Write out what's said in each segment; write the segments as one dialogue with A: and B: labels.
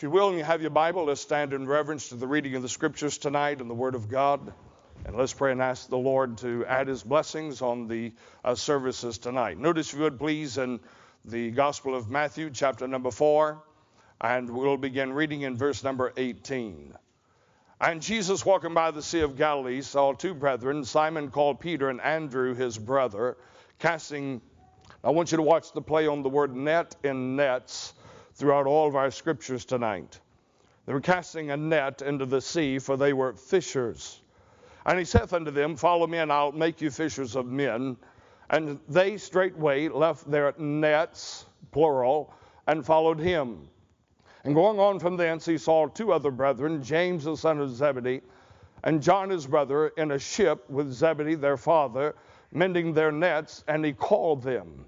A: If you will, and you have your Bible, let's stand in reverence to the reading of the Scriptures tonight and the Word of God. And let's pray and ask the Lord to add His blessings on the uh, services tonight. Notice, if you would please, in the Gospel of Matthew, chapter number 4, and we'll begin reading in verse number 18. And Jesus, walking by the Sea of Galilee, saw two brethren, Simon called Peter and Andrew his brother, casting. I want you to watch the play on the word net in nets throughout all of our scriptures tonight. They were casting a net into the sea, for they were fishers. And he saith unto them, Follow me, and I'll make you fishers of men. And they straightway left their nets, plural, and followed him. And going on from thence, he saw two other brethren, James the son of Zebedee, and John his brother, in a ship with Zebedee their father, mending their nets, and he called them.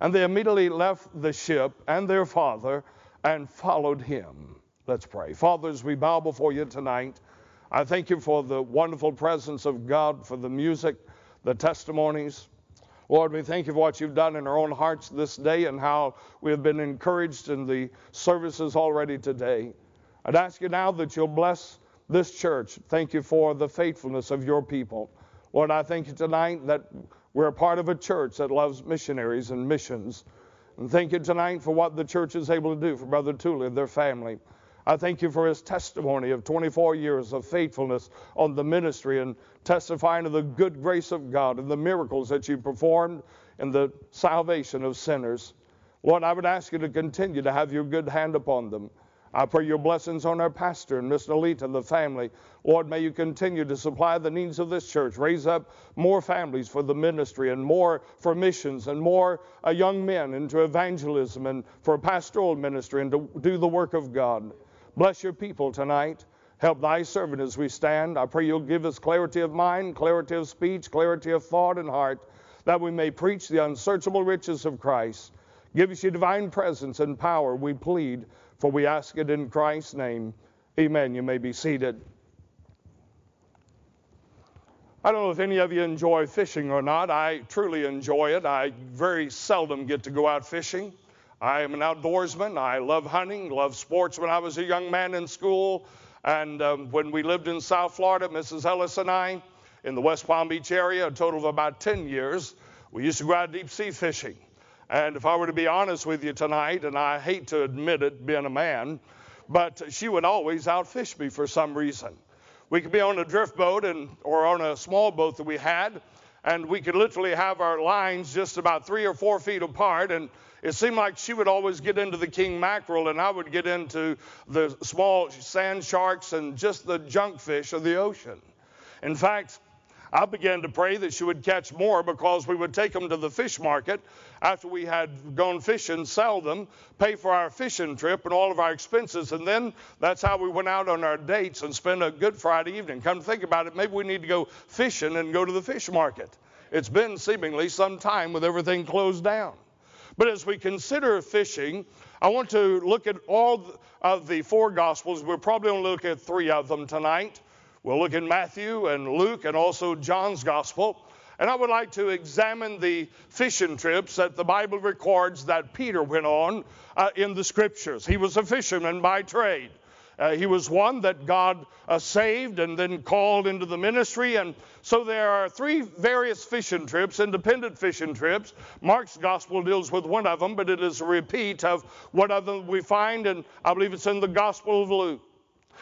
A: And they immediately left the ship and their father and followed him. Let's pray. Father, as we bow before you tonight, I thank you for the wonderful presence of God, for the music, the testimonies. Lord, we thank you for what you've done in our own hearts this day and how we have been encouraged in the services already today. I'd ask you now that you'll bless this church. Thank you for the faithfulness of your people. Lord, I thank you tonight that we're a part of a church that loves missionaries and missions. And thank you tonight for what the church is able to do for Brother Tooley and their family. I thank you for his testimony of 24 years of faithfulness on the ministry and testifying of the good grace of God and the miracles that you performed in the salvation of sinners. Lord, I would ask you to continue to have your good hand upon them. I pray your blessings on our pastor and Mr. Leet and the family. Lord, may you continue to supply the needs of this church. Raise up more families for the ministry and more for missions and more uh, young men into evangelism and for pastoral ministry and to do the work of God. Bless your people tonight. Help thy servant as we stand. I pray you'll give us clarity of mind, clarity of speech, clarity of thought and heart, that we may preach the unsearchable riches of Christ. Give us your divine presence and power, we plead for we ask it in Christ's name. Amen. You may be seated. I don't know if any of you enjoy fishing or not. I truly enjoy it. I very seldom get to go out fishing. I am an outdoorsman. I love hunting, love sports. When I was a young man in school, and um, when we lived in South Florida, Mrs. Ellis and I, in the West Palm Beach area, a total of about 10 years, we used to go out deep sea fishing. And if I were to be honest with you tonight, and I hate to admit it being a man, but she would always outfish me for some reason. We could be on a drift boat and, or on a small boat that we had, and we could literally have our lines just about three or four feet apart. And it seemed like she would always get into the king mackerel, and I would get into the small sand sharks and just the junk fish of the ocean. In fact, I began to pray that she would catch more because we would take them to the fish market after we had gone fishing, sell them, pay for our fishing trip and all of our expenses. And then that's how we went out on our dates and spent a good Friday evening. Come to think about it, maybe we need to go fishing and go to the fish market. It's been seemingly some time with everything closed down. But as we consider fishing, I want to look at all of the four Gospels. We're probably going to look at three of them tonight. We'll look in Matthew and Luke and also John's Gospel. And I would like to examine the fishing trips that the Bible records that Peter went on uh, in the scriptures. He was a fisherman by trade. Uh, he was one that God uh, saved and then called into the ministry. And so there are three various fishing trips, independent fishing trips. Mark's gospel deals with one of them, but it is a repeat of one of them we find, and I believe it's in the Gospel of Luke.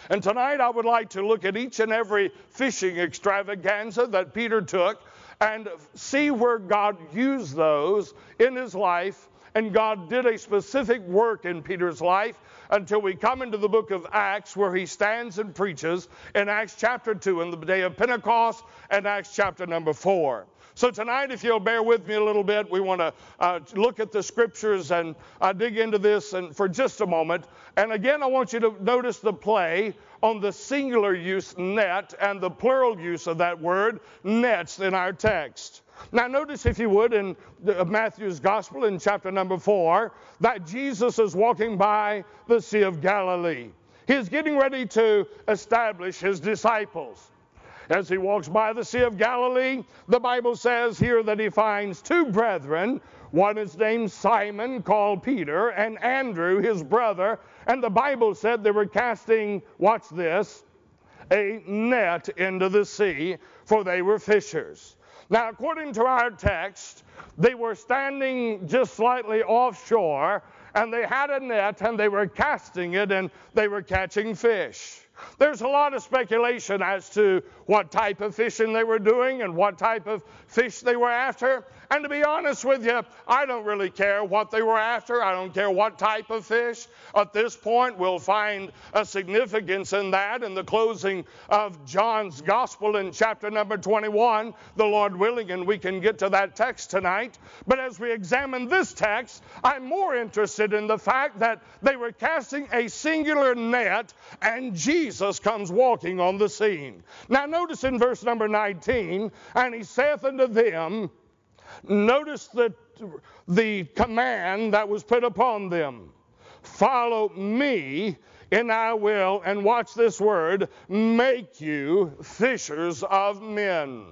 A: And tonight I would like to look at each and every fishing extravaganza that Peter took and see where God used those in his life. And God did a specific work in Peter's life until we come into the book of Acts, where he stands and preaches in Acts chapter 2 in the day of Pentecost and Acts chapter number 4. So, tonight, if you'll bear with me a little bit, we want to uh, look at the scriptures and uh, dig into this and for just a moment. And again, I want you to notice the play on the singular use net and the plural use of that word nets in our text. Now, notice, if you would, in Matthew's Gospel in chapter number four, that Jesus is walking by the Sea of Galilee. He is getting ready to establish his disciples. As he walks by the Sea of Galilee, the Bible says here that he finds two brethren One is named Simon, called Peter, and Andrew, his brother. And the Bible said they were casting, watch this, a net into the sea, for they were fishers. Now, according to our text, they were standing just slightly offshore, and they had a net, and they were casting it, and they were catching fish. There's a lot of speculation as to what type of fishing they were doing and what type of fish they were after. And to be honest with you, I don't really care what they were after. I don't care what type of fish. At this point, we'll find a significance in that in the closing of John's Gospel in chapter number 21, the Lord willing, and we can get to that text tonight. But as we examine this text, I'm more interested in the fact that they were casting a singular net and Jesus comes walking on the scene. Now, notice in verse number 19, and he saith unto them, Notice the, the command that was put upon them follow me, and I will, and watch this word, make you fishers of men.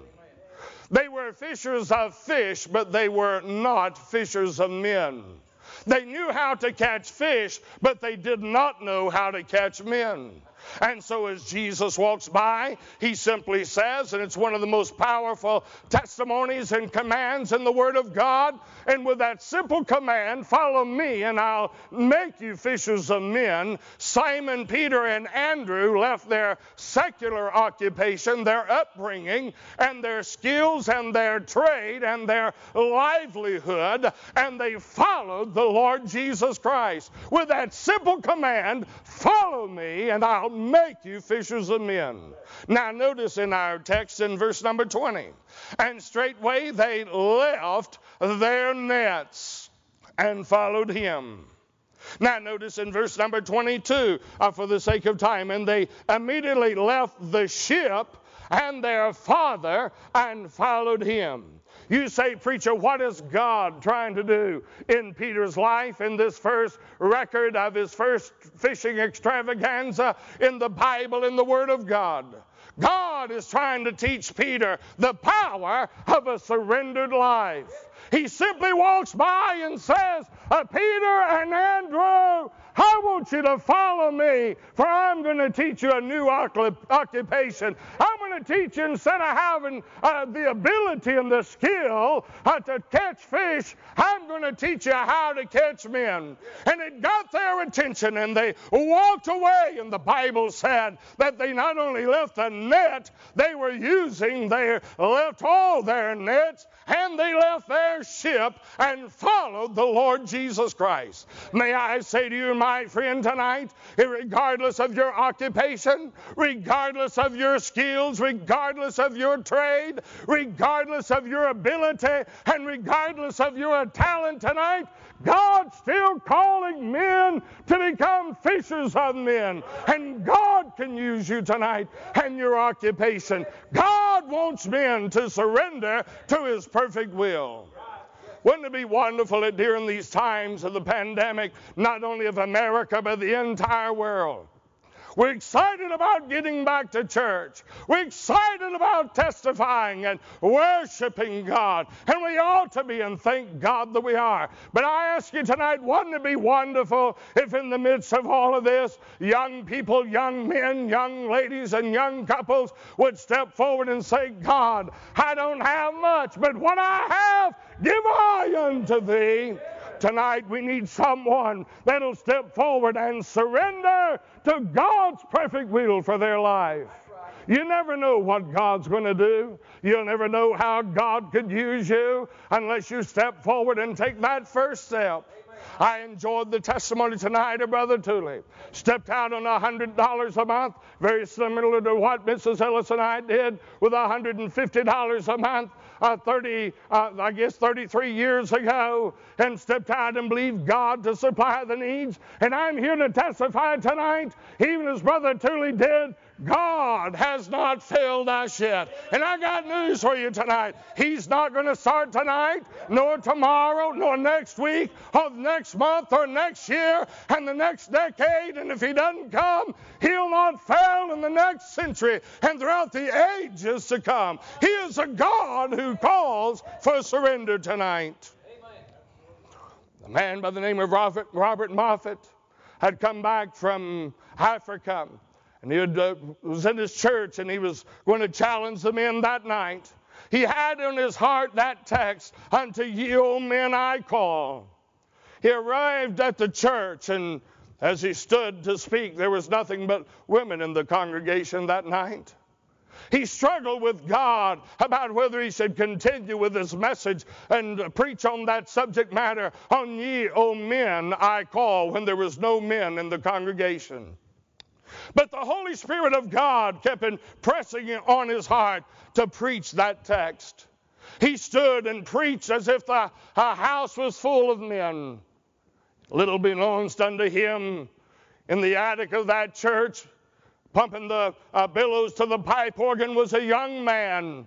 A: They were fishers of fish, but they were not fishers of men. They knew how to catch fish, but they did not know how to catch men. And so as Jesus walks by, he simply says, and it's one of the most powerful testimonies and commands in the Word of God, and with that simple command, follow me and I'll make you fishers of men, Simon, Peter, and Andrew left their secular occupation, their upbringing, and their skills and their trade and their livelihood, and they followed the Lord Jesus Christ. With that simple command, follow me and I'll make you fishers of men. Now, notice in our text in verse number 20, and straightway they left their nets and followed him. Now, notice in verse number 22, uh, for the sake of time, and they immediately left the ship and their father and followed him. You say, preacher, what is God trying to do in Peter's life in this first record of his first fishing extravaganza in the Bible, in the Word of God? God is trying to teach Peter the power of a surrendered life. He simply walks by and says, uh, Peter and Andrew, I want you to follow me, for I'm going to teach you a new occupation. I'm to teach instead of having uh, the ability and the skill uh, to catch fish, I'm going to teach you how to catch men. And it got their attention, and they walked away. And the Bible said that they not only left the net they were using, they left all their nets and they left their ship and followed the Lord Jesus Christ. May I say to you, my friend, tonight, regardless of your occupation, regardless of your skills, regardless of your trade, regardless of your ability, and regardless of your talent tonight, God's still calling men to become fishers of men. And God can use you tonight and your occupation. God wants men to surrender to His perfect will. Wouldn't it be wonderful that during these times of the pandemic, not only of America, but the entire world, we're excited about getting back to church. We're excited about testifying and worshiping God. And we ought to be, and thank God that we are. But I ask you tonight, wouldn't it be wonderful if in the midst of all of this, young people, young men, young ladies, and young couples would step forward and say, God, I don't have much, but what I have, give I unto thee. Tonight we need someone that'll step forward and surrender to God's perfect will for their life. You never know what God's going to do. You'll never know how God could use you unless you step forward and take that first step. I enjoyed the testimony tonight of Brother Tooley. Stepped out on $100 a month, very similar to what Mrs. Ellis and I did with $150 a month uh, 30, uh, I guess 33 years ago and stepped out and believed God to supply the needs. And I'm here to testify tonight, even as Brother Tooley did, God has not failed us yet. And I got news for you tonight. He's not going to start tonight, nor tomorrow, nor next week, or next month, or next year, and the next decade. And if He doesn't come, He'll not fail in the next century and throughout the ages to come. He is a God who calls for surrender tonight. A man by the name of Robert, Robert Moffat had come back from Africa, and he had, uh, was in his church, and he was going to challenge the men that night. He had in his heart that text, Unto ye, O men, I call. He arrived at the church, and as he stood to speak, there was nothing but women in the congregation that night. He struggled with God about whether he should continue with his message and preach on that subject matter. On ye, O men, I call, when there was no men in the congregation. But the Holy Spirit of God kept pressing on his heart to preach that text. He stood and preached as if the house was full of men. Little belongs unto him in the attic of that church pumping the uh, billows to the pipe organ was a young man.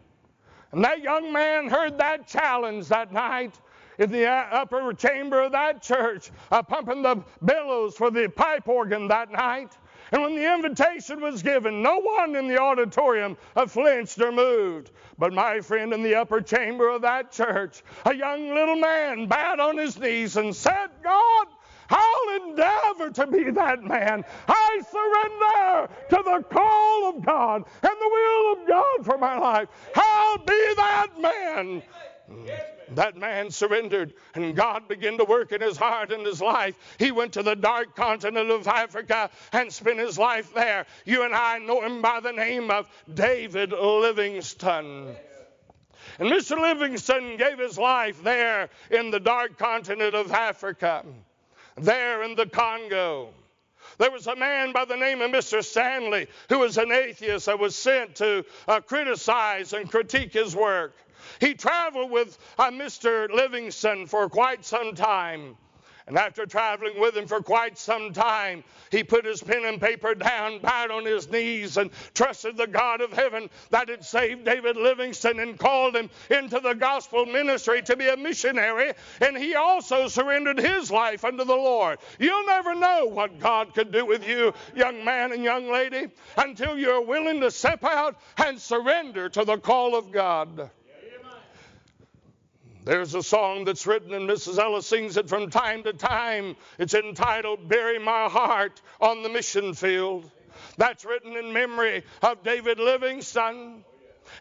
A: And that young man heard that challenge that night in the uh, upper chamber of that church, uh, pumping the billows for the pipe organ that night. And when the invitation was given, no one in the auditorium flinched or moved. But my friend in the upper chamber of that church, a young little man bowed on his knees and said, God, I'll endeavor to be that man. I surrender to the call of God and the will of God for my life. I'll be that man. That man surrendered, and God began to work in his heart and his life. He went to the dark continent of Africa and spent his life there. You and I know him by the name of David Livingstone. And Mr. Livingstone gave his life there in the dark continent of Africa there in the Congo. There was a man by the name of Mr. Stanley who was an atheist that was sent to uh, criticize and critique his work. He traveled with uh, Mr. Livingstone for quite some time. And after traveling with him for quite some time, he put his pen and paper down, bowed on his knees, and trusted the God of heaven that had saved David Livingstone and called him into the gospel ministry to be a missionary. And he also surrendered his life unto the Lord. You'll never know what God could do with you, young man and young lady, until you're willing to step out and surrender to the call of God. There's a song that's written, and Mrs. Ellis sings it from time to time. It's entitled Bury My Heart on the Mission Field. That's written in memory of David Livingstone.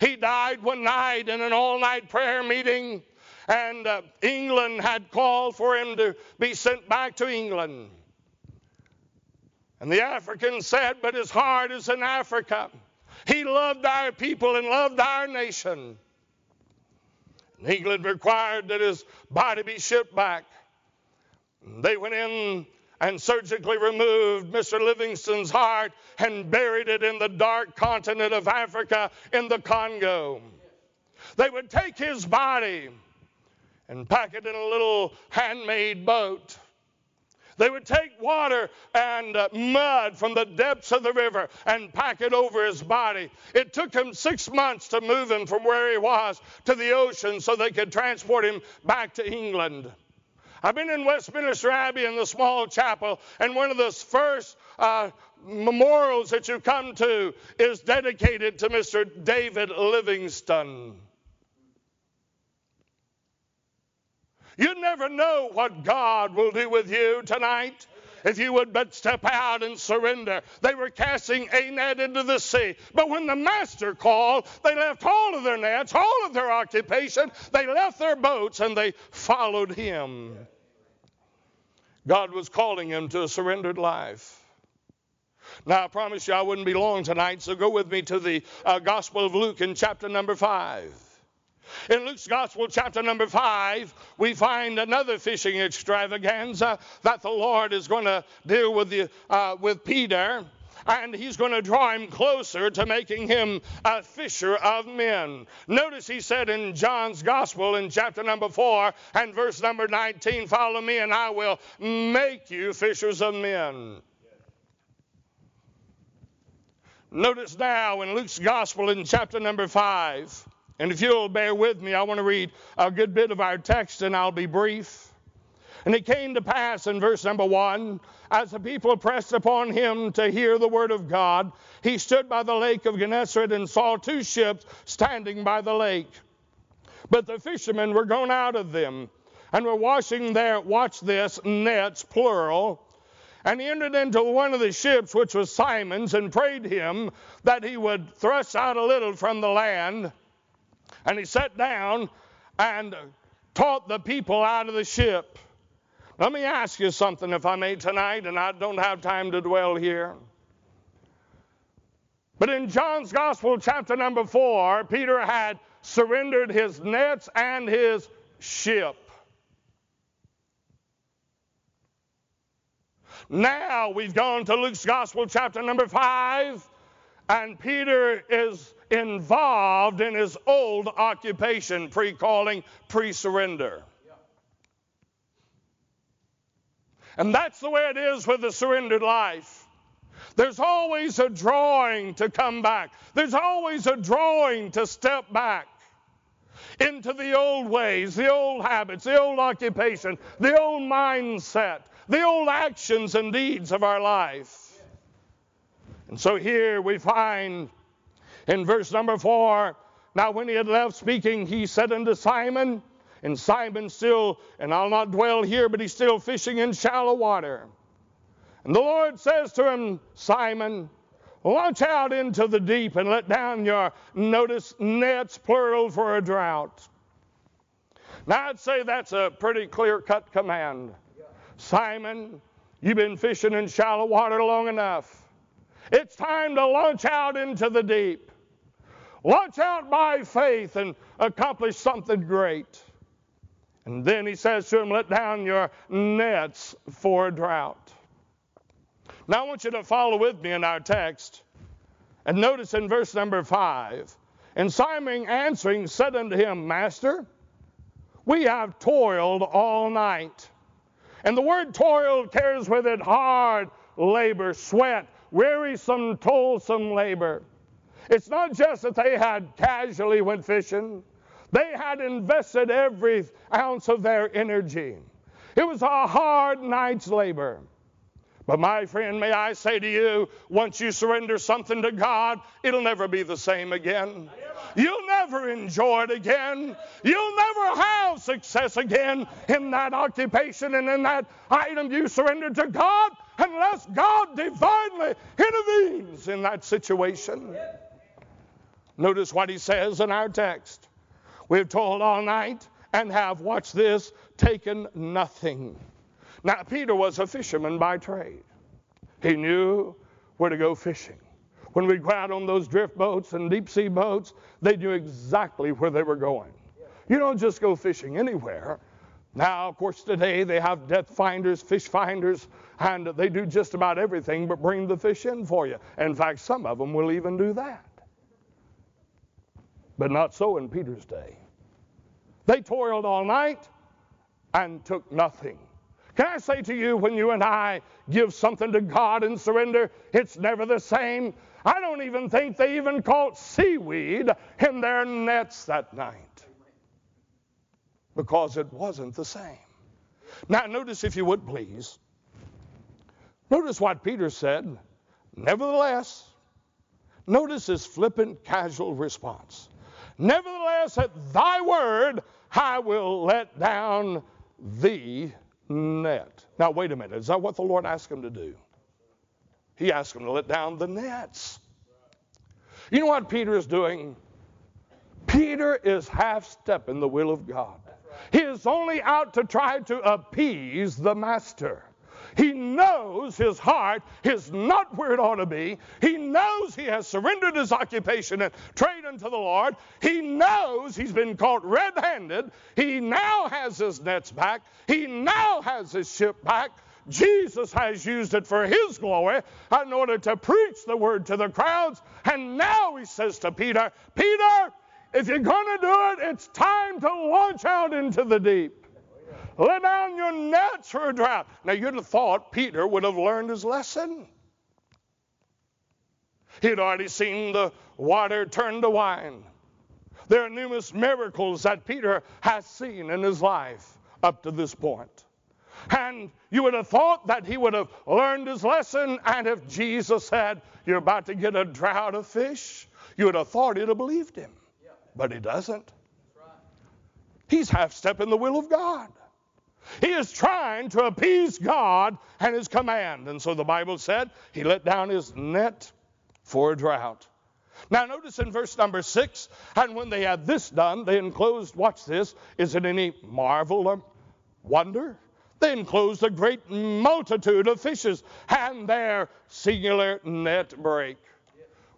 A: He died one night in an all night prayer meeting, and uh, England had called for him to be sent back to England. And the African said, But his heart is in Africa. He loved our people and loved our nation. England required that his body be shipped back. They went in and surgically removed Mr. Livingstone's heart and buried it in the dark continent of Africa in the Congo. They would take his body and pack it in a little handmade boat they would take water and uh, mud from the depths of the river and pack it over his body. It took him six months to move him from where he was to the ocean so they could transport him back to England. I've been in Westminster Abbey in the small chapel, and one of the first uh, memorials that you come to is dedicated to Mr. David Livingstone. You never know what God will do with you tonight if you would but step out and surrender. They were casting a net into the sea. But when the master called, they left all of their nets, all of their occupation, they left their boats, and they followed him. God was calling him to a surrendered life. Now, I promise you I wouldn't be long tonight, so go with me to the uh, Gospel of Luke in chapter number 5. In Luke's Gospel, chapter number five, we find another fishing extravaganza that the Lord is going to deal with, the, uh, with Peter and he's going to draw him closer to making him a fisher of men. Notice he said in John's Gospel in chapter number 4 and verse number 19, Follow me, and I will make you fishers of men. Notice now in Luke's Gospel in chapter number 5 and if you'll bear with me, I want to read a good bit of our text and I'll be brief. And it came to pass in verse number one, as the people pressed upon him to hear the word of God, he stood by the lake of Gennesaret and saw two ships standing by the lake. But the fishermen were gone out of them, and were washing their, watch this, nets, plural. And he entered into one of the ships, which was Simon's, and prayed him that he would thrust out a little from the land. And he sat down and taught the people out of the ship. Let me ask you something, if I may, tonight, and I don't have time to dwell here. But in John's Gospel, chapter number four, Peter had surrendered his nets and his ship. Now we've gone to Luke's Gospel, chapter number five, and Peter is involved in his old occupation, pre calling, pre surrender. And that's the way it is with the surrendered life. There's always a drawing to come back, there's always a drawing to step back into the old ways, the old habits, the old occupation, the old mindset, the old actions and deeds of our life. And so here we find in verse number four now when he had left speaking, he said unto Simon, and Simon still, and I'll not dwell here, but he's still fishing in shallow water. And the Lord says to him, Simon, launch out into the deep and let down your, notice, nets, plural, for a drought. Now, I'd say that's a pretty clear cut command. Simon, you've been fishing in shallow water long enough. It's time to launch out into the deep. Launch out by faith and accomplish something great. And then he says to him, Let down your nets for a drought. Now I want you to follow with me in our text. And notice in verse number five, and Simon answering said unto him, Master, we have toiled all night and the word toil carries with it hard labor, sweat, wearisome, toilsome labor. It's not just that they had casually went fishing. They had invested every ounce of their energy. It was a hard night's labor. But my friend, may I say to you, once you surrender something to God, it'll never be the same again. You'll never enjoy it again. You'll never have success again in that occupation and in that item you surrendered to God unless God divinely intervenes in that situation. Notice what he says in our text. We've toiled all night and have, watch this, taken nothing. Now, Peter was a fisherman by trade. He knew where to go fishing. When we'd go out on those drift boats and deep sea boats, they knew exactly where they were going. You don't just go fishing anywhere. Now, of course, today they have depth finders, fish finders, and they do just about everything but bring the fish in for you. In fact, some of them will even do that. But not so in Peter's day. They toiled all night and took nothing. Can I say to you, when you and I give something to God and surrender, it's never the same. I don't even think they even caught seaweed in their nets that night because it wasn't the same. Now, notice, if you would please, notice what Peter said. Nevertheless, notice his flippant, casual response. Nevertheless, at thy word, I will let down the net. Now, wait a minute. Is that what the Lord asked him to do? He asked him to let down the nets. You know what Peter is doing? Peter is half stepping the will of God. He is only out to try to appease the master. He knows his heart is not where it ought to be. He knows he has surrendered his occupation and trade unto the Lord. He knows he's been caught red handed. He now has his nets back. He now has his ship back. Jesus has used it for his glory in order to preach the word to the crowds. And now he says to Peter, Peter, if you're going to do it, it's time to launch out into the deep. Let down your nets for a drought. Now, you'd have thought Peter would have learned his lesson. He'd already seen the water turn to wine. There are numerous miracles that Peter has seen in his life up to this point. And you would have thought that he would have learned his lesson. And if Jesus said, You're about to get a drought of fish, you would have thought he'd have believed him. But he doesn't. He's half stepping the will of God. He is trying to appease God and his command. And so the Bible said he let down his net for a drought. Now, notice in verse number six, and when they had this done, they enclosed, watch this, is it any marvel or wonder? They enclosed a great multitude of fishes, and their singular net break.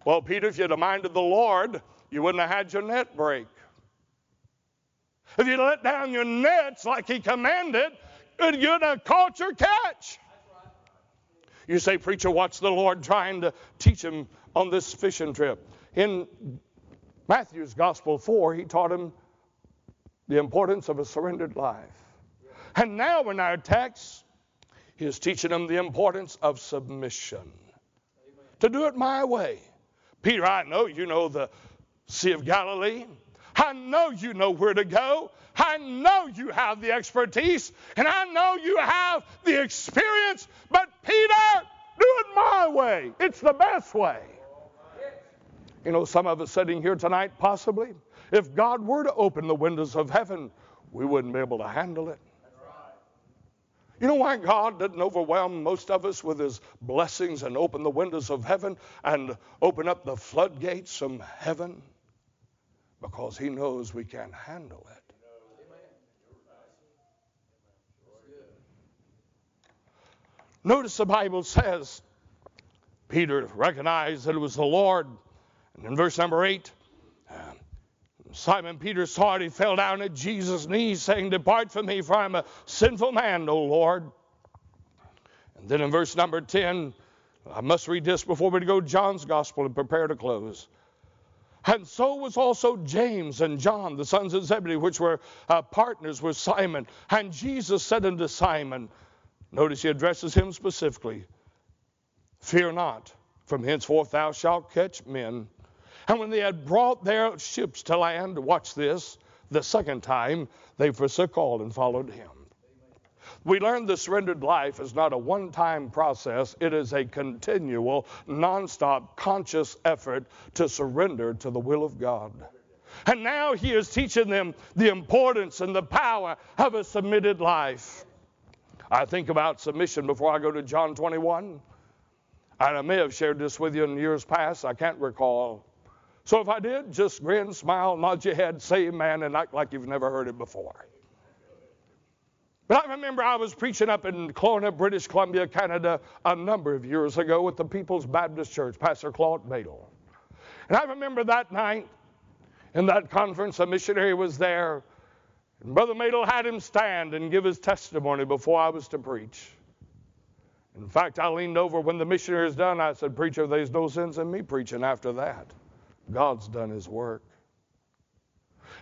A: Well, Peter, if you'd have minded the Lord, you wouldn't have had your net break. If you'd let down your nets like he commanded, you'd have caught your catch. You say, Preacher, what's the Lord trying to teach him on this fishing trip? In Matthew's Gospel 4, he taught him the importance of a surrendered life. And now in our text, he is teaching them the importance of submission. Amen. To do it my way. Peter, I know you know the Sea of Galilee. I know you know where to go. I know you have the expertise, and I know you have the experience. But Peter, do it my way. It's the best way. You know, some of us sitting here tonight, possibly, if God were to open the windows of heaven, we wouldn't be able to handle it. You know why God didn't overwhelm most of us with his blessings and open the windows of heaven and open up the floodgates from heaven? because he knows we can't handle it. Notice the Bible says Peter recognized that it was the Lord. And in verse number 8, uh, Simon Peter saw it. He fell down at Jesus' knees, saying, Depart from me, for I'm a sinful man, O Lord. And then in verse number 10, I must read this before we go to John's gospel and prepare to close. And so was also James and John, the sons of Zebedee, which were uh, partners with Simon. And Jesus said unto Simon, notice he addresses him specifically, Fear not, from henceforth thou shalt catch men. And when they had brought their ships to land, watch this, the second time they forsook all and followed him. We learned the surrendered life is not a one time process, it is a continual, nonstop, conscious effort to surrender to the will of God. And now he is teaching them the importance and the power of a submitted life. I think about submission before I go to John 21. And I may have shared this with you in years past, I can't recall. So if I did, just grin, smile, nod your head, say amen, and act like you've never heard it before. But I remember I was preaching up in Kelowna, British Columbia, Canada, a number of years ago with the People's Baptist Church, Pastor Claude Madel. And I remember that night in that conference, a missionary was there. And Brother Madel had him stand and give his testimony before I was to preach. In fact, I leaned over when the missionary was done. I said, Preacher, there's no sense in me preaching after that. God's done his work.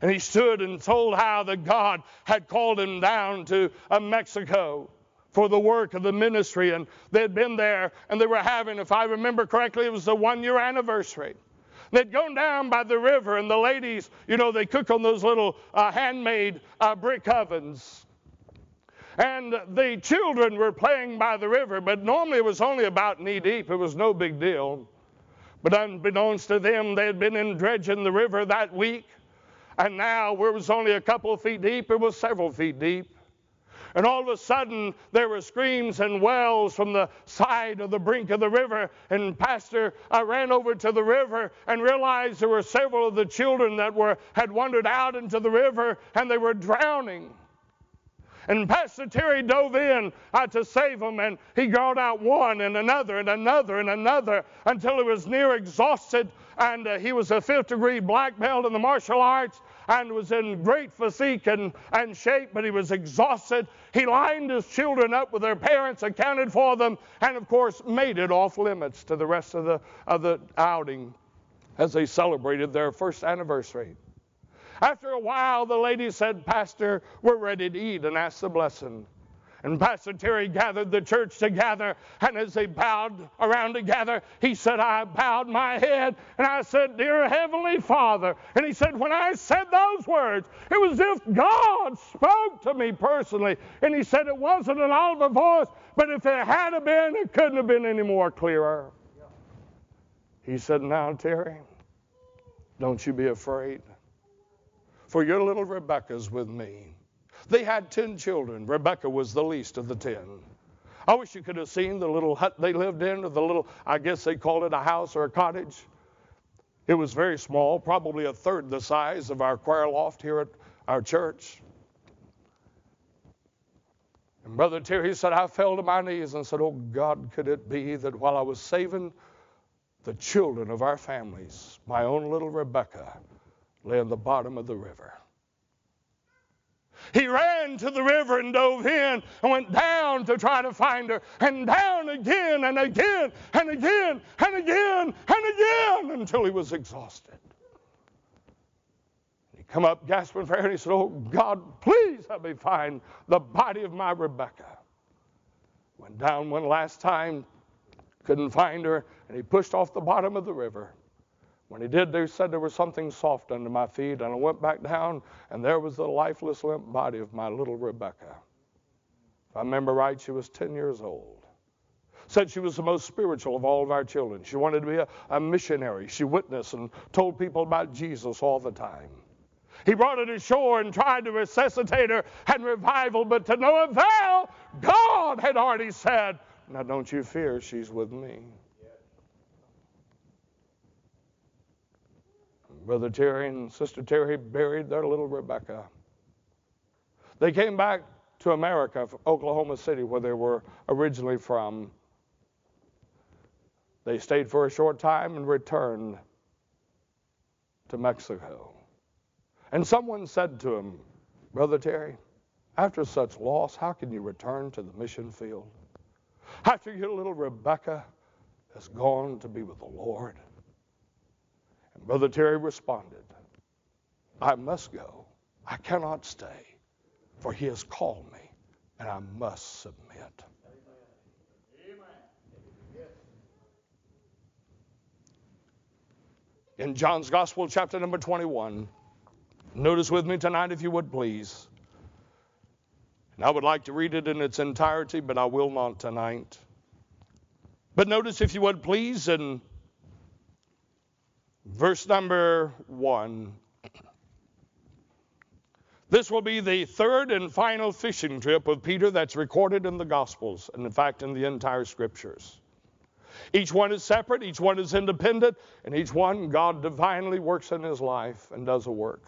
A: And he stood and told how that God had called him down to uh, Mexico for the work of the ministry. And they'd been there and they were having, if I remember correctly, it was the one year anniversary. They'd gone down by the river, and the ladies, you know, they cook on those little uh, handmade uh, brick ovens. And the children were playing by the river, but normally it was only about knee deep. It was no big deal. But unbeknownst to them, they had been in dredging the river that week. And now, where it was only a couple of feet deep, it was several feet deep. And all of a sudden, there were screams and wails from the side of the brink of the river. And Pastor I ran over to the river and realized there were several of the children that were had wandered out into the river and they were drowning. And Pastor Terry dove in uh, to save them, and he got out one and another and another and another until he was near exhausted. And uh, he was a fifth degree black belt in the martial arts and was in great physique and, and shape, but he was exhausted. He lined his children up with their parents, accounted for them, and of course made it off limits to the rest of the, of the outing as they celebrated their first anniversary. After a while, the lady said, Pastor, we're ready to eat and ask the blessing. And Pastor Terry gathered the church together, and as they bowed around together, he said, I bowed my head, and I said, Dear Heavenly Father. And he said, When I said those words, it was as if God spoke to me personally. And he said, It wasn't an audible voice, but if it had been, it couldn't have been any more clearer. He said, Now, Terry, don't you be afraid, for your little Rebecca's with me. They had 10 children. Rebecca was the least of the 10. I wish you could have seen the little hut they lived in, or the little, I guess they called it a house or a cottage. It was very small, probably a third the size of our choir loft here at our church. And Brother Terry said, I fell to my knees and said, Oh God, could it be that while I was saving the children of our families, my own little Rebecca lay on the bottom of the river? He ran to the river and dove in and went down to try to find her, and down again and again and again and again and again until he was exhausted. He come up gasping for air and he said, Oh God, please help me find the body of my Rebecca. Went down one last time, couldn't find her, and he pushed off the bottom of the river. When he did, they said there was something soft under my feet, and I went back down, and there was the lifeless, limp body of my little Rebecca. If I remember right, she was 10 years old. Said she was the most spiritual of all of our children. She wanted to be a, a missionary. She witnessed and told people about Jesus all the time. He brought her to shore and tried to resuscitate her and revival, but to no avail. God had already said, Now don't you fear, she's with me. Brother Terry and Sister Terry buried their little Rebecca. They came back to America, Oklahoma City, where they were originally from. They stayed for a short time and returned to Mexico. And someone said to him, Brother Terry, after such loss, how can you return to the mission field? After your little Rebecca has gone to be with the Lord? And Brother Terry responded, I must go. I cannot stay, for he has called me, and I must submit. In John's Gospel, chapter number 21, notice with me tonight, if you would please. And I would like to read it in its entirety, but I will not tonight. But notice, if you would please, in Verse number one. This will be the third and final fishing trip of Peter that's recorded in the Gospels, and in fact, in the entire Scriptures. Each one is separate, each one is independent, and each one God divinely works in his life and does a work.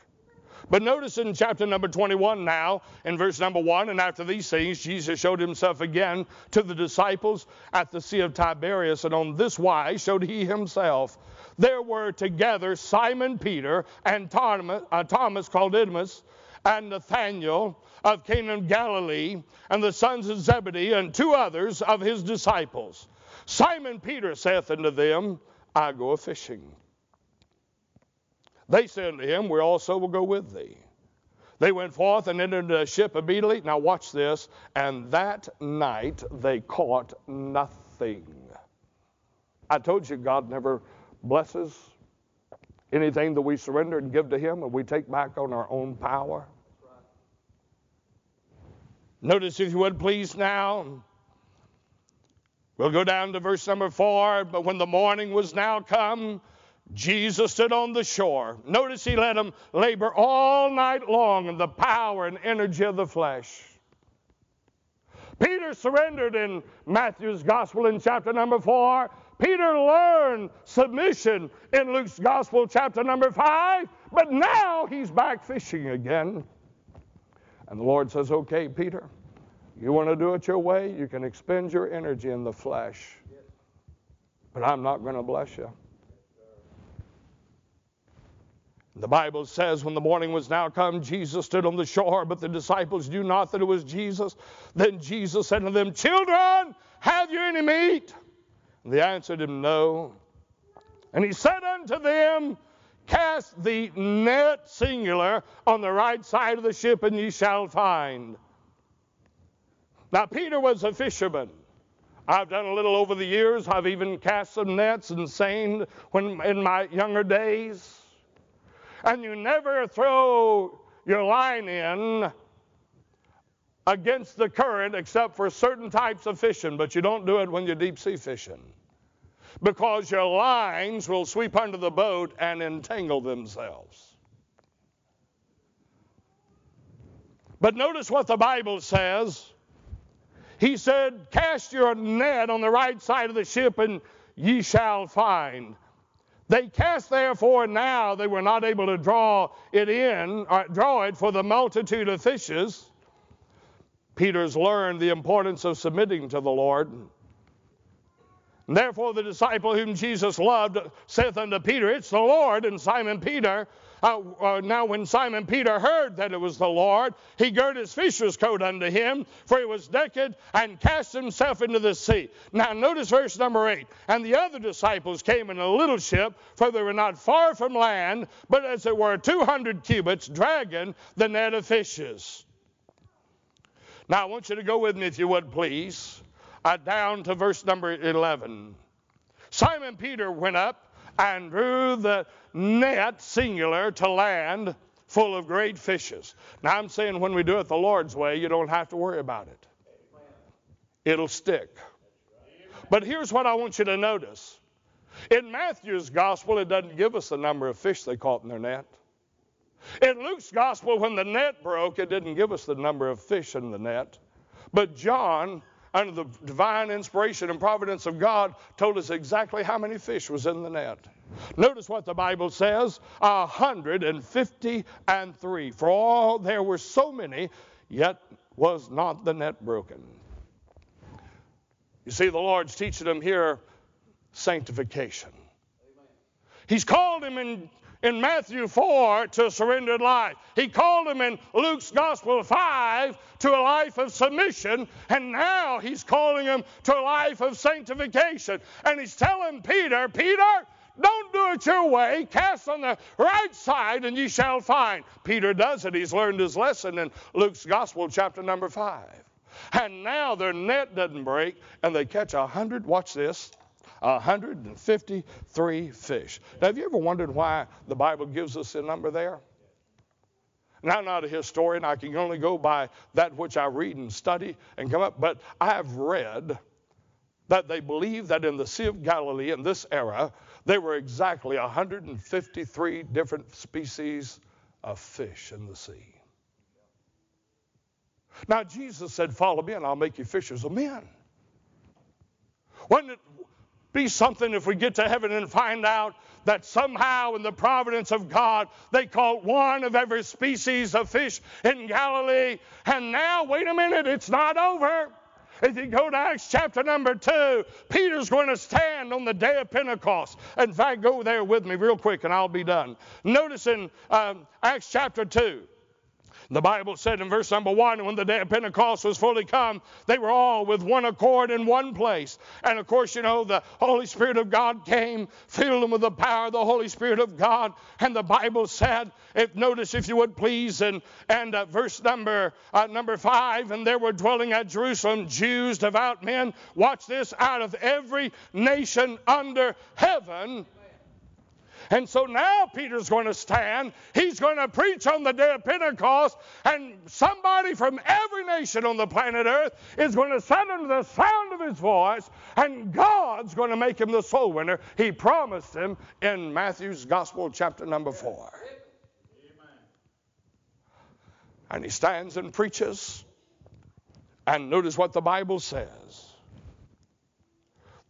A: But notice in chapter number 21 now, in verse number 1, and after these things, Jesus showed himself again to the disciples at the Sea of Tiberias, and on this wise showed he himself there were together Simon Peter and Thomas, uh, Thomas called Didymus, and Nathanael of Cana of Galilee, and the sons of Zebedee, and two others of his disciples. Simon Peter saith unto them, I go a fishing. They said to him, We also will go with thee. They went forth and entered the ship immediately. Now watch this. And that night they caught nothing. I told you God never blesses anything that we surrender and give to Him and we take back on our own power. Notice, if you would please, now. We'll go down to verse number four. But when the morning was now come, Jesus stood on the shore. Notice he let them labor all night long in the power and energy of the flesh. Peter surrendered in Matthew's gospel in chapter number four. Peter learned submission in Luke's Gospel, chapter number 5, but now he's back fishing again. And the Lord says, Okay, Peter, you want to do it your way? You can expend your energy in the flesh, but I'm not going to bless you. The Bible says, when the morning was now come, Jesus stood on the shore, but the disciples knew not that it was Jesus. Then Jesus said to them, Children, have you any meat? And they answered him, No. And he said unto them, Cast the net, singular, on the right side of the ship, and ye shall find. Now, Peter was a fisherman. I've done a little over the years. I've even cast some nets and seined when in my younger days. And you never throw your line in against the current except for certain types of fishing, but you don't do it when you're deep sea fishing. Because your lines will sweep under the boat and entangle themselves. But notice what the Bible says. He said, Cast your net on the right side of the ship, and ye shall find. They cast therefore now they were not able to draw it in, or draw it for the multitude of fishes. Peter's learned the importance of submitting to the Lord. Therefore, the disciple whom Jesus loved saith unto Peter, It's the Lord. And Simon Peter, uh, uh, now when Simon Peter heard that it was the Lord, he girt his fisher's coat unto him, for he was naked, and cast himself into the sea. Now, notice verse number 8. And the other disciples came in a little ship, for they were not far from land, but as it were 200 cubits, dragging the net of fishes. Now, I want you to go with me, if you would, please uh, down to verse number 11. Simon Peter went up and drew the net, singular, to land full of great fishes. Now, I'm saying when we do it the Lord's way, you don't have to worry about it, it'll stick. But here's what I want you to notice. In Matthew's gospel, it doesn't give us the number of fish they caught in their net. In Luke's gospel, when the net broke, it didn't give us the number of fish in the net. But John under the divine inspiration and providence of God, told us exactly how many fish was in the net. Notice what the Bible says: a hundred and fifty and three. For all there were so many, yet was not the net broken. You see, the Lord's teaching them here sanctification. He's called him in in Matthew 4 to surrendered life. He called him in Luke's Gospel 5 to a life of submission, and now he's calling him to a life of sanctification. And he's telling Peter, Peter, don't do it your way. Cast on the right side, and ye shall find. Peter does it. He's learned his lesson in Luke's Gospel, chapter number 5. And now their net doesn't break, and they catch a hundred, watch this, 153 fish. Now, have you ever wondered why the Bible gives us a number there? Now, I'm not a historian. I can only go by that which I read and study and come up. But I have read that they believe that in the Sea of Galilee in this era, there were exactly 153 different species of fish in the sea. Now, Jesus said, Follow me and I'll make you fishers of men. Wasn't it, be something if we get to heaven and find out that somehow in the providence of God they caught one of every species of fish in Galilee. And now, wait a minute, it's not over. If you go to Acts chapter number 2, Peter's going to stand on the day of Pentecost. In fact, go there with me real quick and I'll be done. Notice in um, Acts chapter 2, the Bible said in verse number one, when the day of Pentecost was fully come, they were all with one accord in one place. And of course, you know, the Holy Spirit of God came, filled them with the power of the Holy Spirit of God. And the Bible said, if notice if you would please, and, and uh, verse number, uh, number five, and there were dwelling at Jerusalem Jews, devout men, watch this, out of every nation under heaven. And so now Peter's going to stand. He's going to preach on the day of Pentecost, and somebody from every nation on the planet Earth is going to send him the sound of his voice, and God's going to make him the soul winner. He promised him in Matthew's Gospel, chapter number four. And he stands and preaches. And notice what the Bible says.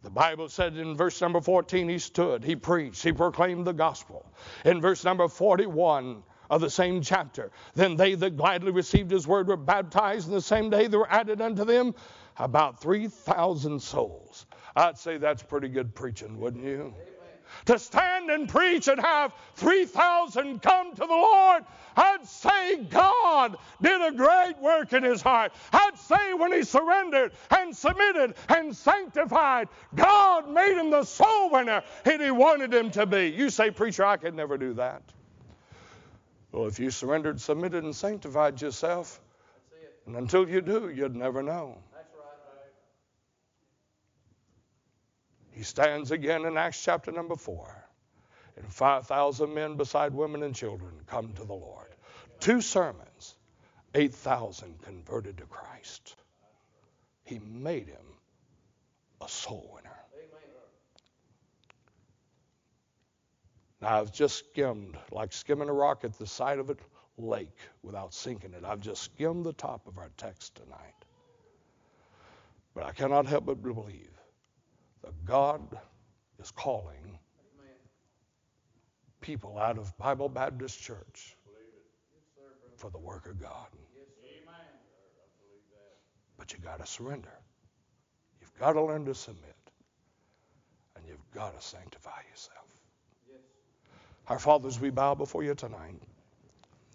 A: The Bible said in verse number 14, he stood, he preached, he proclaimed the gospel. In verse number 41 of the same chapter, then they that gladly received his word were baptized, and the same day there were added unto them about 3,000 souls. I'd say that's pretty good preaching, wouldn't you? To stand and preach and have 3,000 come to the Lord, I'd say God did a great work in his heart. I'd say when he surrendered and submitted and sanctified, God made him the soul winner he wanted him to be. You say, Preacher, I could never do that. Well, if you surrendered, submitted, and sanctified yourself, and until you do, you'd never know. He stands again in Acts chapter number 4. And 5,000 men, beside women and children, come to the Lord. Two sermons, 8,000 converted to Christ. He made him a soul winner. Now, I've just skimmed, like skimming a rock at the side of a lake without sinking it. I've just skimmed the top of our text tonight. But I cannot help but believe that God is calling people out of Bible Baptist Church for the work of God. But you got to surrender. You've got to learn to submit. And you've got to sanctify yourself. Our fathers, we bow before you tonight.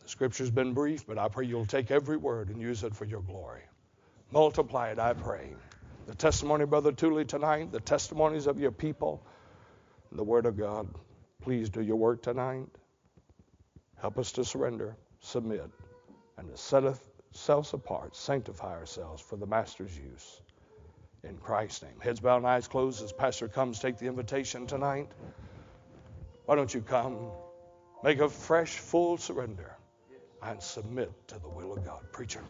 A: The scripture's been brief, but I pray you'll take every word and use it for your glory. Multiply it, I pray. The testimony, Brother Tooley, tonight, the testimonies of your people, and the word of God. Please do your work tonight. Help us to surrender, submit, and to set ourselves apart, sanctify ourselves for the Master's use. In Christ's name. Heads bowed and eyes closed as Pastor comes take the invitation tonight. Why don't you come? Make a fresh, full surrender and submit to the will of God. Preacher.